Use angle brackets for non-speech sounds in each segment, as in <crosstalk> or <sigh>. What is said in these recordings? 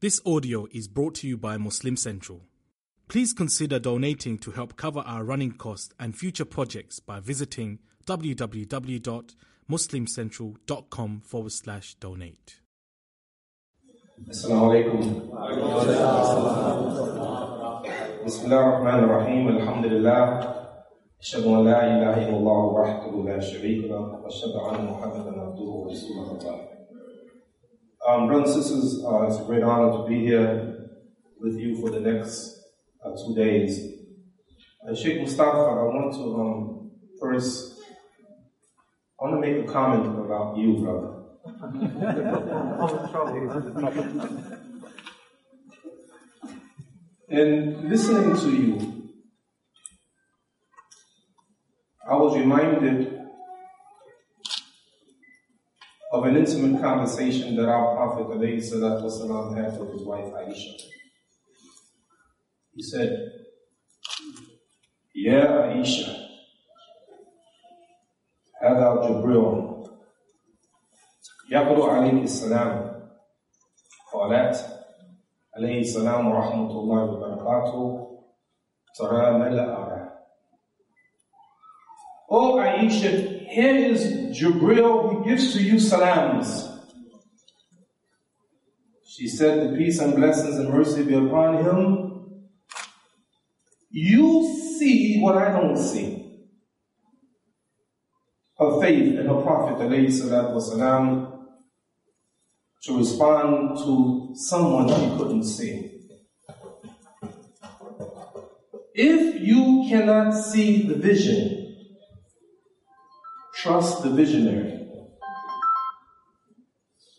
This audio is brought to you by Muslim Central. Please consider donating to help cover our running costs and future projects by visiting www.muslimcentral.com forward slash donate. Assalamu alaikum. Bismillah ar-Rahman ar-Rahim. Alhamdulillah. أشهد أن لا إله إلا الله وحده لا شريك له وأشهد um, Brothers and sisters, uh, it's a great honor to be here with you for the next uh, two days. Uh, Sheikh Mustafa, I want to um, first, I want to make a comment about you, brother. <laughs> and listening to you, I was reminded of an intimate conversation that our Prophet والسلام, had with his wife Aisha. He said, Ya Aisha, هذا جبريل يقرأ عليك السلام قالت عليه السلام ورحمة الله وبركاته ترى ما لا أرى Oh Aisha, here is Jibril, he gives to you salams. She said, the peace and blessings and mercy be upon him. You see what I don't see. Her faith in her Prophet والسلام, to respond to someone she couldn't see. If you cannot see the vision, Trust the Visionary.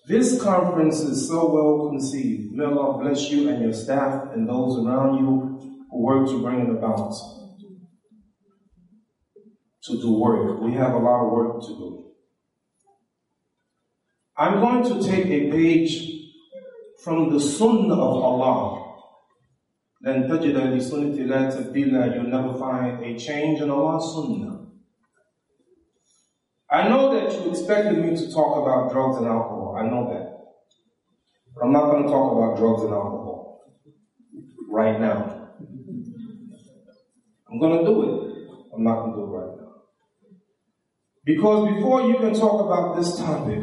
This conference is so well conceived. May Allah bless you and your staff and those around you who work to bring it about. To do work. We have a lot of work to do. I'm going to take a page from the Sunnah of Allah. Then tajid You'll never find a change in Allah's Sunnah. I know that you expected me to talk about drugs and alcohol. I know that. But I'm not going to talk about drugs and alcohol right now. I'm going to do it. I'm not going to do it right now. Because before you can talk about this topic,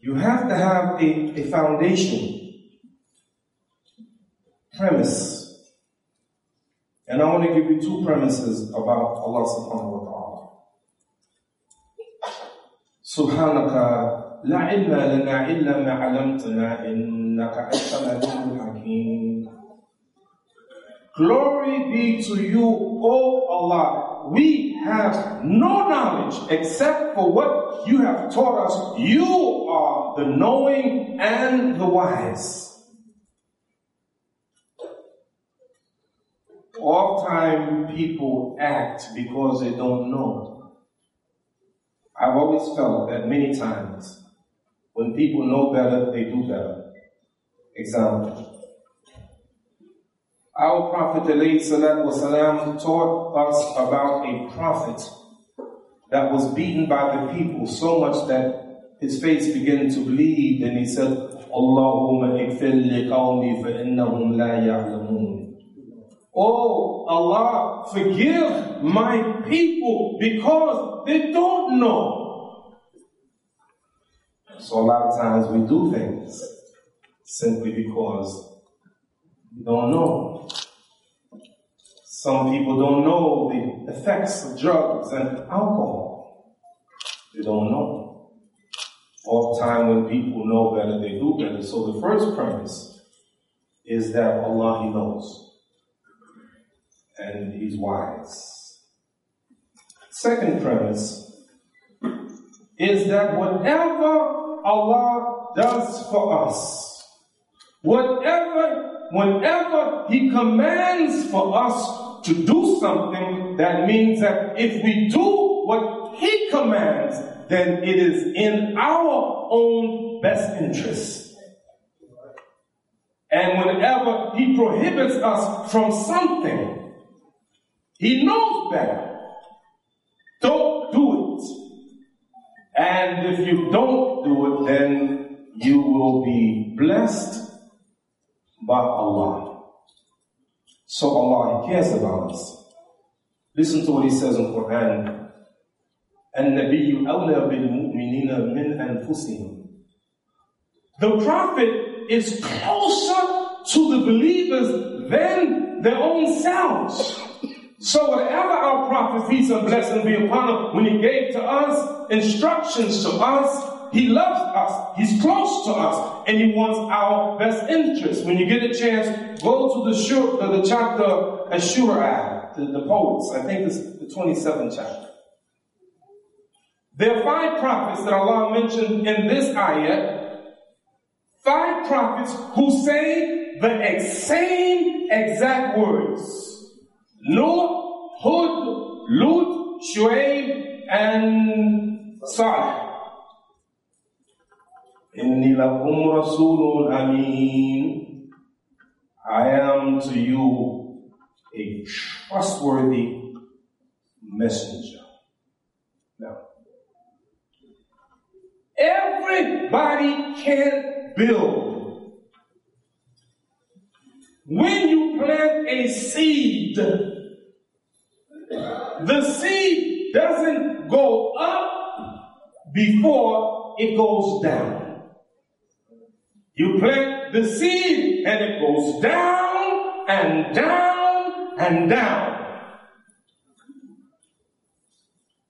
you have to have a, a foundation, premise. And I want to give you two premises about Allah subhanahu wa ta'ala. سبحانك لا علم لنا إلا ما علمتنا إنك أنت العليم الحكيم Glory be to you, O Allah. We have no knowledge except for what you have taught us. You are the knowing and the wise. Oftentimes people act because they don't know. I've always felt that many times when people know better, they do better. Example. Our Prophet taught us about a prophet that was beaten by the people so much that his face began to bleed and he said, Allahumma ikfir liqawmi fa innahum la ya'lamun. Oh Allah, forgive my people because they don't know. So a lot of times we do things simply because we don't know. Some people don't know the effects of drugs and alcohol. They don't know. Time when people know better, they do better. So the first premise is that Allah He knows and he's wise. Second premise is that whatever Allah does for us, whatever, whenever He commands for us to do something, that means that if we do what He commands, then it is in our own best interest. And whenever He prohibits us from something, he knows better. Don't do it. And if you don't do it, then you will be blessed by Allah. So Allah cares about us. Listen to what He says in Quran. النبي أولى بالمؤمنين من أنفسهم. The Prophet is closer to the believers than their own selves. So whatever our prophet, peace and blessing be upon him, when he gave to us instructions to us, he loves us, he's close to us, and he wants our best interest. When you get a chance, go to the, shur, the, the chapter Ash-Shuara, the, the poets. I think it's the 27th chapter. There are five prophets that Allah mentioned in this ayat. Five prophets who say the same exact words. Noah, Hud, Lut, Shuaib, and Salih. Inni lakum rasulun ameen. I am to you a trustworthy messenger. Now, everybody can build. When you plant a seed, the seed doesn't go up before it goes down. You plant the seed and it goes down and down and down.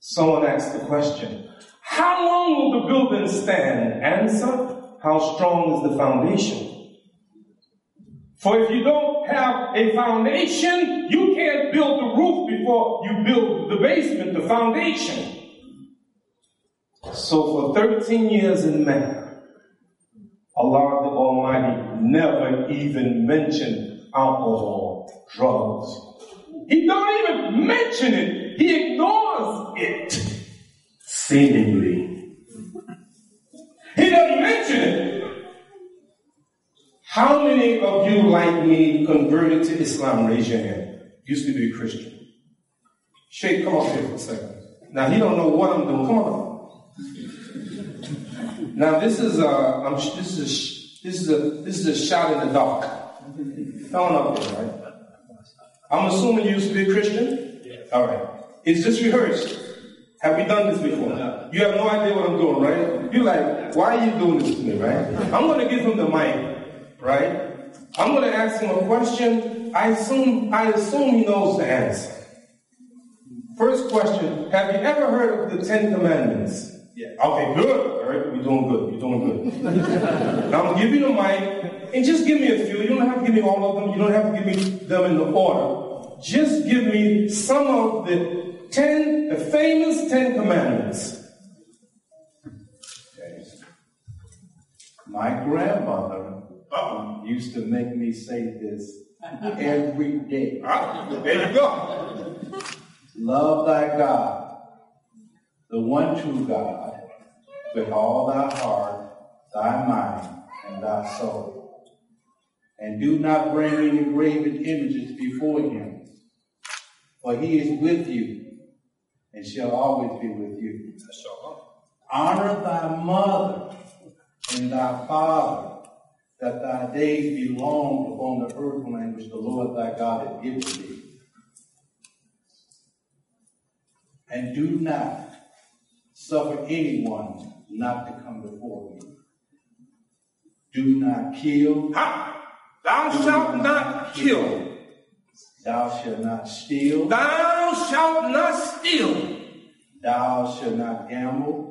Someone asked the question, how long will the building stand? Answer, how strong is the foundation? For if you don't have a foundation, you can't build the roof before you build the basement, the foundation. So for 13 years in Mecca, Allah the Almighty never even mentioned alcohol, drugs. He don't even mention it. He ignores it, seemingly. Converted to Islam? Raise your hand. Used to be a Christian. Sheikh, come up here for a second. Now, he don't know what I'm doing. Come on. Now, this is a, I'm, this is this is a, this is a shot in the dark. Come on up there, right? I'm assuming you used to be a Christian? All right. Is this rehearsed? Have we done this before? No. You have no idea what I'm doing, right? You're like, why are you doing this to me, right? I'm going to give him the mic right? I'm going to ask him a question. I assume, I assume he knows the answer. First question, have you ever heard of the Ten Commandments? Yeah. Okay, good. All right, you're doing good. You're doing good. <laughs> now I'm going to give you the mic, and just give me a few. You don't have to give me all of them. You don't have to give me them in the order. Just give me some of the ten, the famous Ten Commandments. Okay. My grandmother uh-uh. used to make me say this <laughs> every day. there you go. Love thy God, the one true God, with all thy heart, thy mind, and thy soul. And do not bring any graven images before him, for he is with you and shall always be with you. Honor thy mother and thy father that thy days be long upon the earth land which the Lord thy God hath given thee. And do not suffer anyone not to come before you. Do not kill. Ha! Thou do shalt not, not kill. kill. Thou shalt not steal. Thou shalt not steal. Thou shalt not gamble.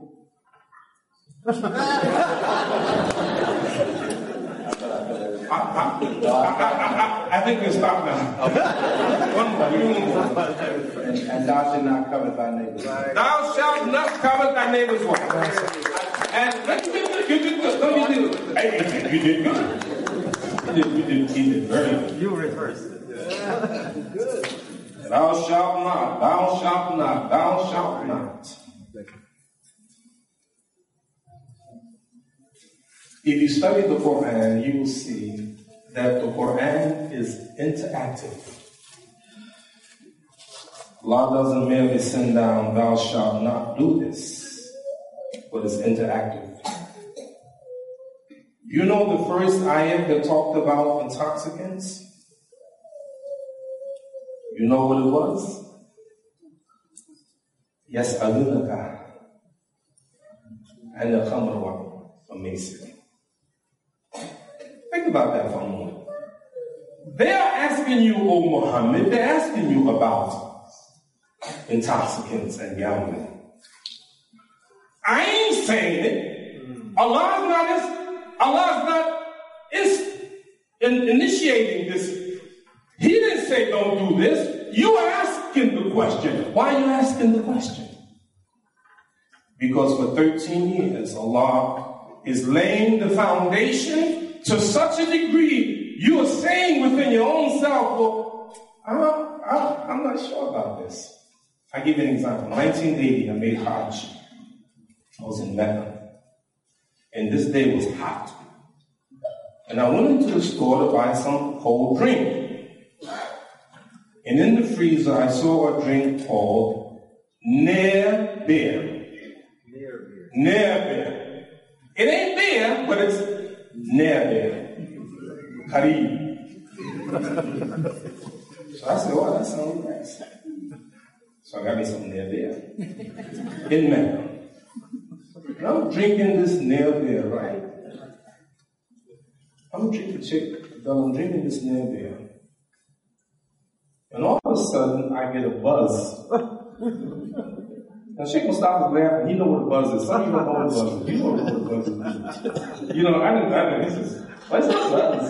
<laughs> I, <laughs> I, I, think we stop now. One more. And, and thou shalt not covet thy neighbor's wife. Thou shalt not covet thy neighbor's wife. And let me get you did good. Let me do it. Hey, you did good. You did, you did, you did very good. You reversed it. Good. Thou shalt not, thou shalt not, thou shalt not. If you study the Quran, you will see that the Quran is interactive. Allah doesn't merely send down, thou shalt not do this, but it's interactive. You know the first ayah that talked about intoxicants? You know what it was? Yes, alunaka and the khamr Amazing. Think about that for a moment. They're asking you, oh, O Muhammad, they're asking you about intoxicants and gambling. I ain't saying it. Allah is not, Allah is not is, in, initiating this. He didn't say don't do this. You are asking the question. Why are you asking the question? Because for 13 years, Allah is laying the foundation to such a degree you are saying within your own self, well, I, I, I'm not sure about this. I give you an example. 1980, I made Hajj. I was in Mecca. And this day was hot. And I went into the store to buy some cold drink. And in the freezer, I saw a drink called Near Beer. Near Beer. It ain't beer, but it's Beer. Kareem. so I said, oh, that sounds nice. So I got me some Near Beer. In Mecca. And I'm drinking this Near Beer, right? I'm drinking, check, I'm drinking this Near Beer. And all of a sudden, I get a buzz. Now, Sheikh Mustafa was laughing. He know what a buzz is. Some don't know what a buzz is. You know what a buzz is. You know, I didn't, I didn't, what's a buzz?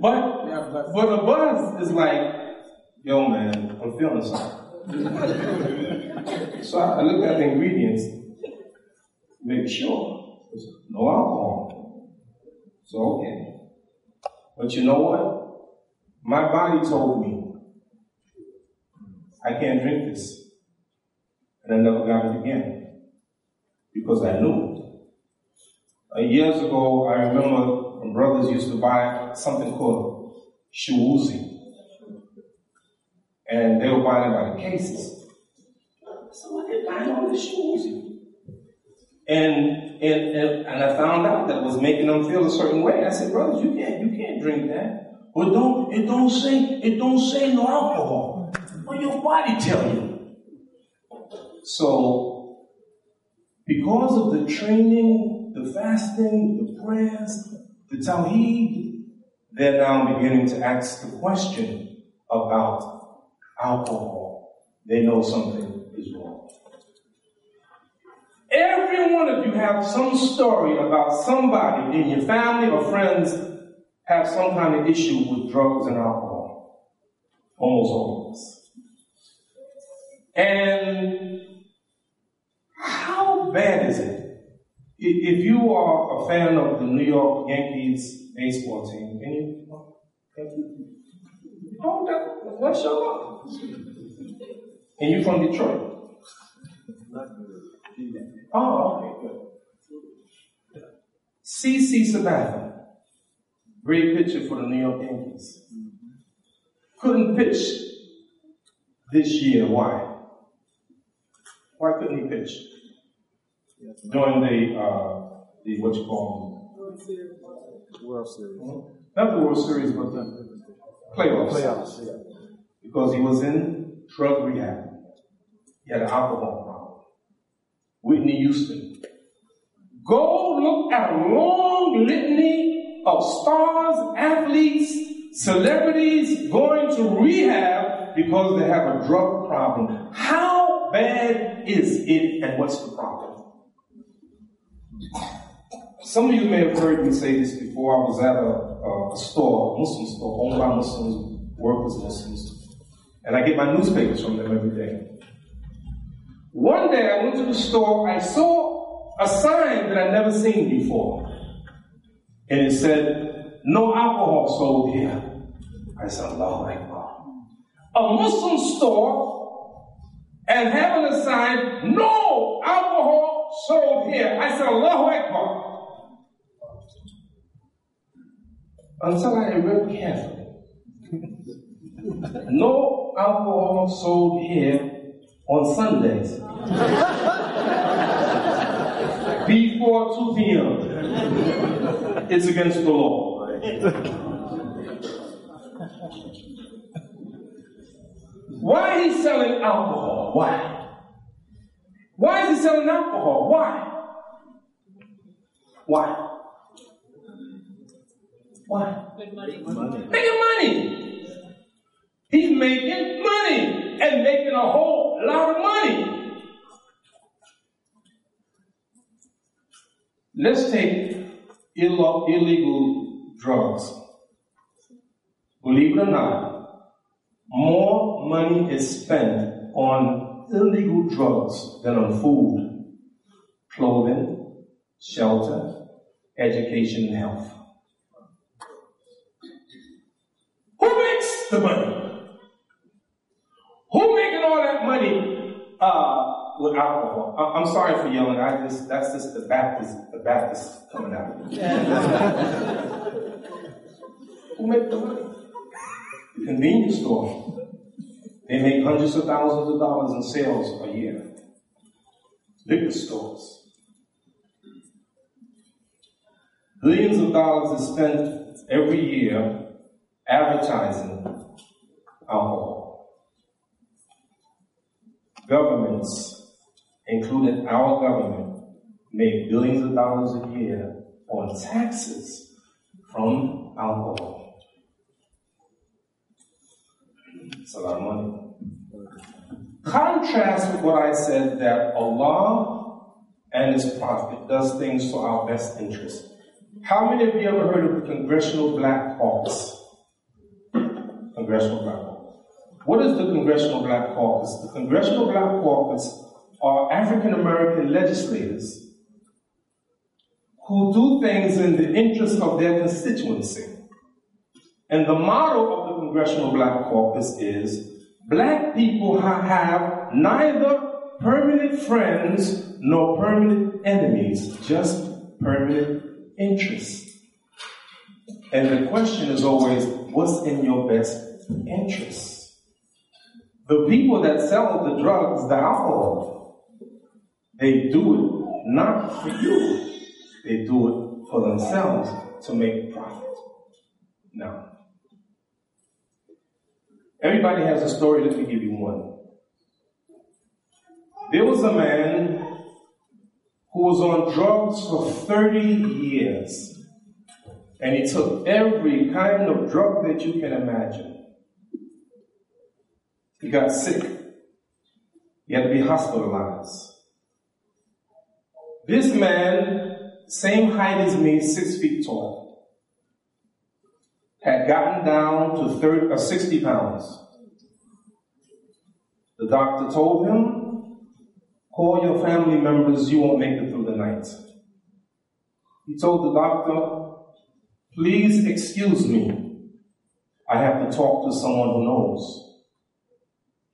But, but a buzz is like, yo, man, I'm feeling something. so I, I look at the ingredients, make sure there's no alcohol. So, okay. But you know what? My body told me I can't drink this. And I never got it again because I knew. Uh, years ago, I remember my brothers used to buy something called shuuzi. And they were buying it by the cases. So I did buy all this shuuzi. And, and, and, and I found out that was making them feel a certain way. I said, brothers, you can't, you can't drink that. But don't it don't say it don't say no alcohol. What your body tell you. So because of the training, the fasting, the prayers, the tawheed, they're now beginning to ask the question about alcohol. They know something is wrong. Every one of you have some story about somebody in your family or friends have some kind of issue with drugs and alcohol. Almost us. And bad is it? If you are a fan of the New York Yankees baseball team, can you? Oh, that, what's your And you from Detroit? Oh, okay, good. CC Sabathia. Great pitcher for the New York Yankees. Couldn't pitch this year. Why? Why couldn't he pitch? During the, uh, the what you call them? World Series. Not the World Series, but the playoffs. Playoffs, yeah. Because he was in drug rehab. He had an alcohol problem. Whitney Houston. Go look at a long litany of stars, athletes, celebrities going to rehab because they have a drug problem. How bad is it and what's the problem? Some of you may have heard me say this before. I was at a, a store, a Muslim store, owned by Muslims, work with Muslims, and I get my newspapers from them every day. One day I went to the store, I saw a sign that I'd never seen before and it said, no alcohol sold here. I said, Allahu Akbar. A Muslim store and having a sign, no alcohol sold here. I said, Allahu Akbar. Until I read carefully. <laughs> no alcohol sold here on Sundays. <laughs> Before 2 p.m. it's against the law. Why is he selling alcohol? Why? Why is he selling alcohol? Why? Why? Why? Making money. He's making money and making a whole lot of money. Let's take Ill- illegal drugs. Believe it or not, more money is spent on illegal drugs than on food, clothing, shelter, education, and health. Who makes the money? Who making all that money uh, with alcohol? I- I'm sorry for yelling. I just that's just the Baptist, the Baptist coming out. Who make the money? The convenience store. They make hundreds of thousands of dollars in sales a year. Liquor stores. Billions of dollars is spent every year advertising alcohol. Governments, including our government, make billions of dollars a year on taxes from alcohol. It's a lot of money. Contrast with what I said that Allah and His Prophet does things for our best interest. How many of you ever heard of the Congressional Black Caucus? Congressional Black Caucus. What is the Congressional Black Caucus? The Congressional Black Caucus are African American legislators who do things in the interest of their constituency. And the motto of the Congressional Black Caucus is Black people ha- have neither permanent friends nor permanent enemies, just permanent interests. And the question is always, what's in your best interest? The people that sell the drugs, the alcohol, they do it not for you. They do it for themselves to make profit. Now, everybody has a story. Let me give you one. There was a man who was on drugs for 30 years. And he took every kind of drug that you can imagine. He got sick. He had to be hospitalized. This man, same height as me, six feet tall, had gotten down to 30 or 60 pounds. The doctor told him, call your family members, you won't make it through the night. He told the doctor, please excuse me. I have to talk to someone who knows.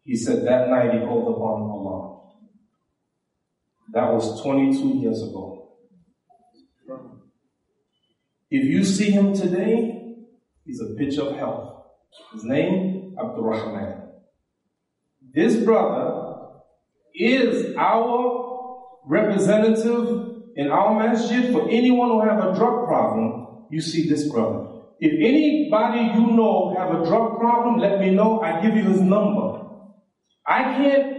He said that night he called upon Allah. That was 22 years ago. If you see him today, he's a picture of health. His name, Abdul Rahman. This brother is our representative in our masjid for anyone who have a drug problem. You see this brother. If anybody you know have a drug problem, let me know. I give you his number. I can't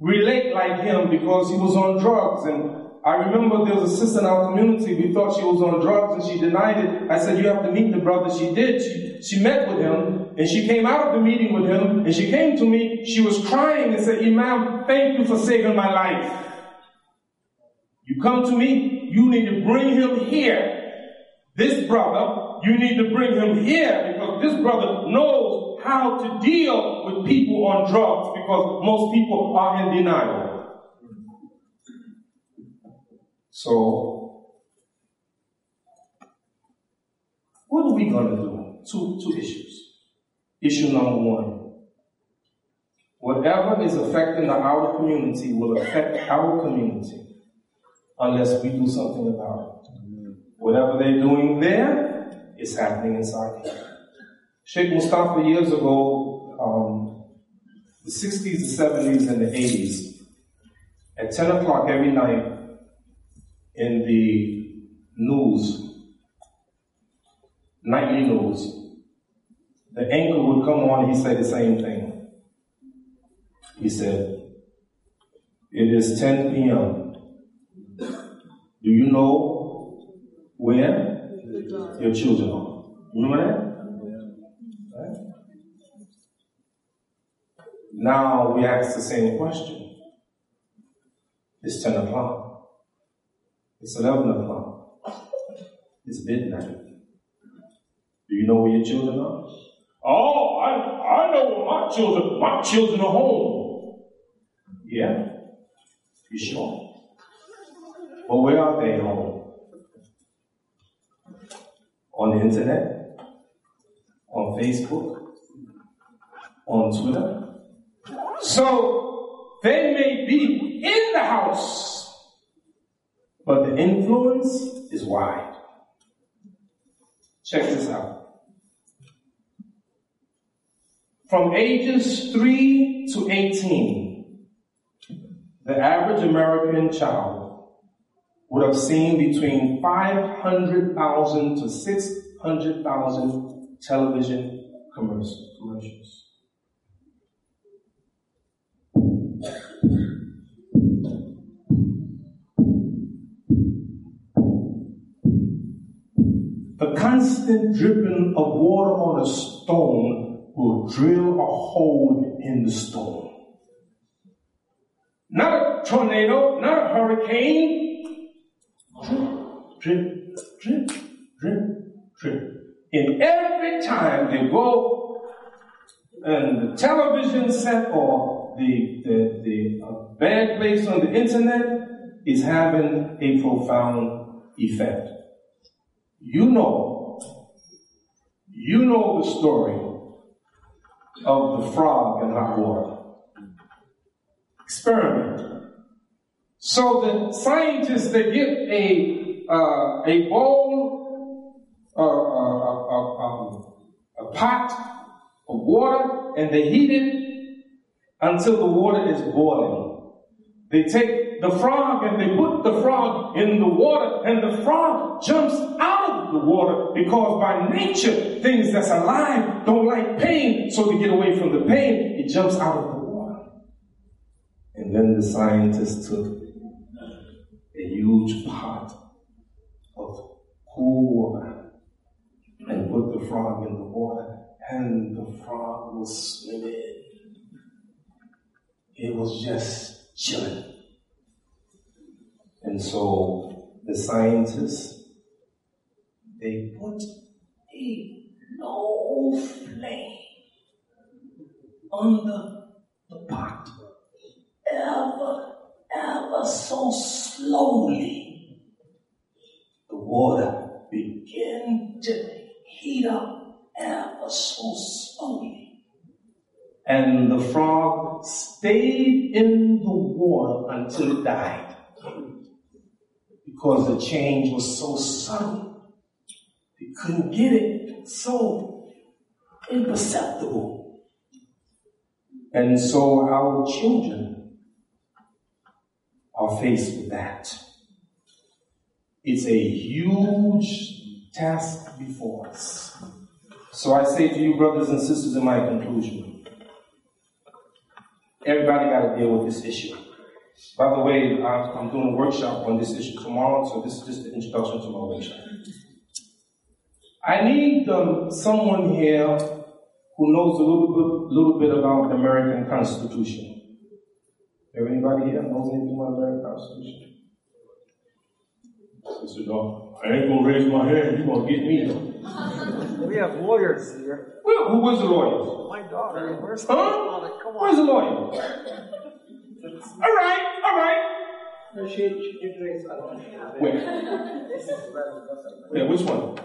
relate like him because he was on drugs. And I remember there was a sister in our community. We thought she was on drugs and she denied it. I said, You have to meet the brother. She did. She, she met with him and she came out of the meeting with him and she came to me. She was crying and said, Imam, thank you for saving my life. You come to me, you need to bring him here. This brother, you need to bring him here because this brother knows how to deal with people on drugs because most people are in denial. So, what are we going to do? Two, two issues. Issue number one. Whatever is affecting outer community will affect our community unless we do something about it. Whatever they're doing there is happening inside here. Sheikh Mustafa years ago, um, the 60s, the 70s, and the 80s, at 10 o'clock every night in the news, nightly news. The anchor would come on, he said the same thing. He said, It is 10 p.m. Do you know where your children are? Remember that? Now we ask the same question. It's 10 o'clock. It's 11 o'clock. It's midnight. Do you know where your children are? Oh, I, I know where my children, my children are home. Yeah? You sure? Well, where are they home? On the internet? On Facebook? On Twitter? So, they may be in the house, but the influence is wide. Check this out. From ages 3 to 18, the average American child would have seen between 500,000 to 600,000 television commercials. Constant dripping of water on a stone will drill a hole in the stone. Not a tornado, not a hurricane. Drip, drip, drip, drip, drip. And every time they go and the television set or the, the, the uh, bad place on the internet is having a profound effect. You know, you know the story of the frog in hot water. Experiment. So the scientists they get a uh, a bowl, uh, uh, a pot of water, and they heat it until the water is boiling. They take the frog and they put the frog in the water, and the frog jumps out the water because by nature, things that's alive don't like pain, so to get away from the pain, it jumps out of the water. And then the scientists took a huge pot of cool water and put the frog in the water, and the frog was swimming. It was just chilling. And so the scientists, they put a low flame under the pot, ever, ever so slowly. The water began to heat up ever so slowly. And the frog stayed in the water until it died because the change was so subtle. They couldn't get it so imperceptible. And so our children are faced with that. It's a huge task before us. So I say to you, brothers and sisters, in my conclusion, everybody got to deal with this issue. By the way, I'm doing a workshop on this issue tomorrow, so this is just the introduction to my workshop. I need um, someone here who knows a little bit, little bit about the American Constitution. Have anybody here knows anything about the American Constitution? Sister no, I ain't gonna raise my hand. You gonna get me? <laughs> We have lawyers here. Well, who was the lawyer? My daughter. Where's Huh? Come Where's the lawyer? All right, all right. No, she, she did raise her hand. Where? Yeah, which one?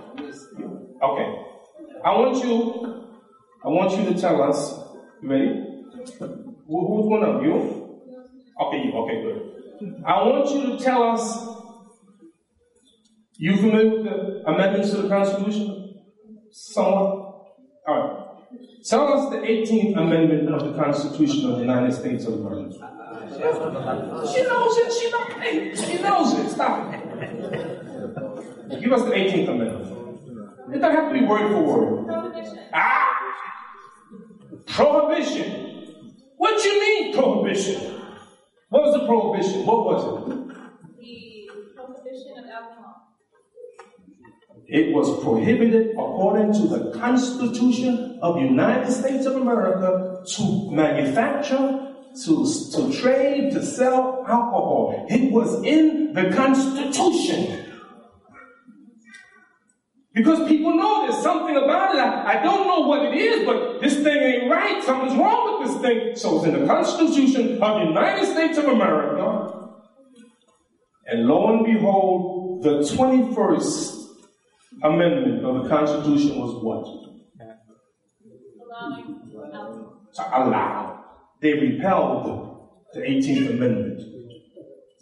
Okay. I want you, I want you to tell us, you ready? Who, who's one of you? Okay, you, okay, good. I want you to tell us, you familiar with the amendments to the Constitution? Someone? All right. Tell us the 18th Amendment of the Constitution of the United States of America. She knows it. She knows it. She knows it. Stop it. Give us the 18th Amendment. It doesn't have to be word for word. Prohibition. Ah! Prohibition. What do you mean, prohibition? What was the prohibition? What was it? The prohibition of alcohol. It was prohibited according to the Constitution of the United States of America to manufacture, to, to trade, to sell alcohol. It was in the Constitution. Because people know there's something about it. I, I don't know what it is, but this thing ain't right. Something's wrong with this thing. So it's in the Constitution of the United States of America. And lo and behold, the 21st Amendment of the Constitution was what? To allow. They repelled the 18th Amendment.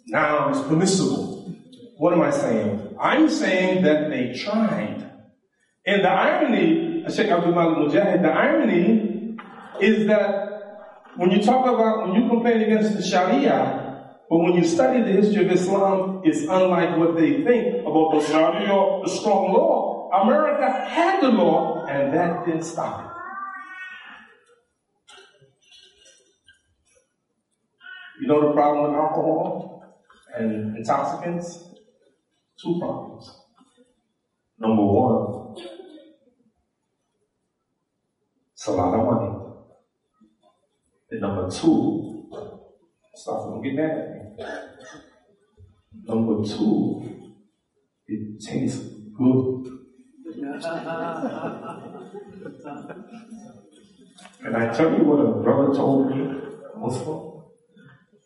Now it's permissible. What am I saying? I'm saying that they tried. And the irony, Sheikh Abdul Malik Mujahid, the irony is that when you talk about, when you complain against the Sharia, but when you study the history of Islam, it's unlike what they think about the Sharia, the strong law. America had the law, and that didn't stop it. You know the problem with alcohol and intoxicants? Two problems. Number one, it's a lot of money. And number two, stop don't get mad at me. Number two, it tastes good. <laughs> And I tell you what a brother told me, Muslim.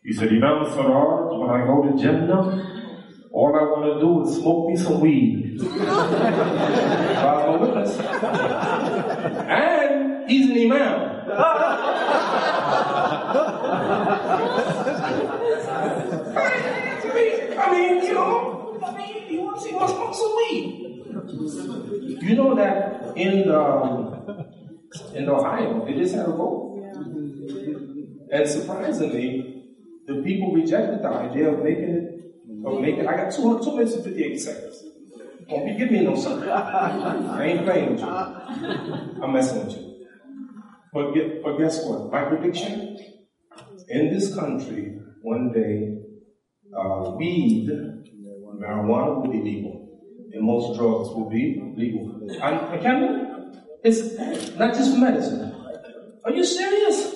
He said, Imam Siraj, when I go to Jannah, all I want to do is smoke me some weed. God's my witness. And he's an imam. I mean, you know, I mean, he wants, he wants smoke some weed. You know that in the, in Ohio, they just had a vote. And surprisingly, the people rejected the idea of making it, making, I got two, two minutes and 58 seconds. Don't be giving me no something. <laughs> I ain't playing with you. I'm messing with you. But, get, but guess what? My prediction? In this country, one day, uh, weed, marijuana will be legal. And most drugs will be legal. And, and it's not just medicine. Are you serious?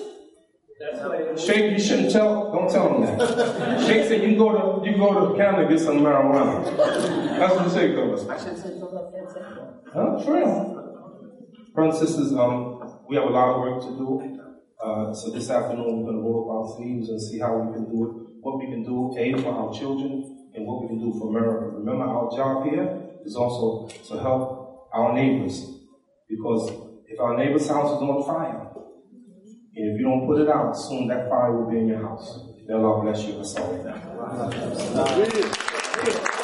Sheikh, you shouldn't tell. Don't tell him that. <laughs> Sheikh said you go to you go to Canada get some marijuana. That's what Sheikh told us. I should have said something Huh? For real. Brothers and sisters, um, we have a lot of work to do. Uh, so this afternoon we're going to roll up our sleeves and see how we can do it. What we can do, A, for our children, and what we can do for America. Remember, our job here is also to help our neighbors. Because if our neighbor's house is on fire, and if you don't put it out, soon that fire will be in your house. May Allah bless you. Assalamu alaikum.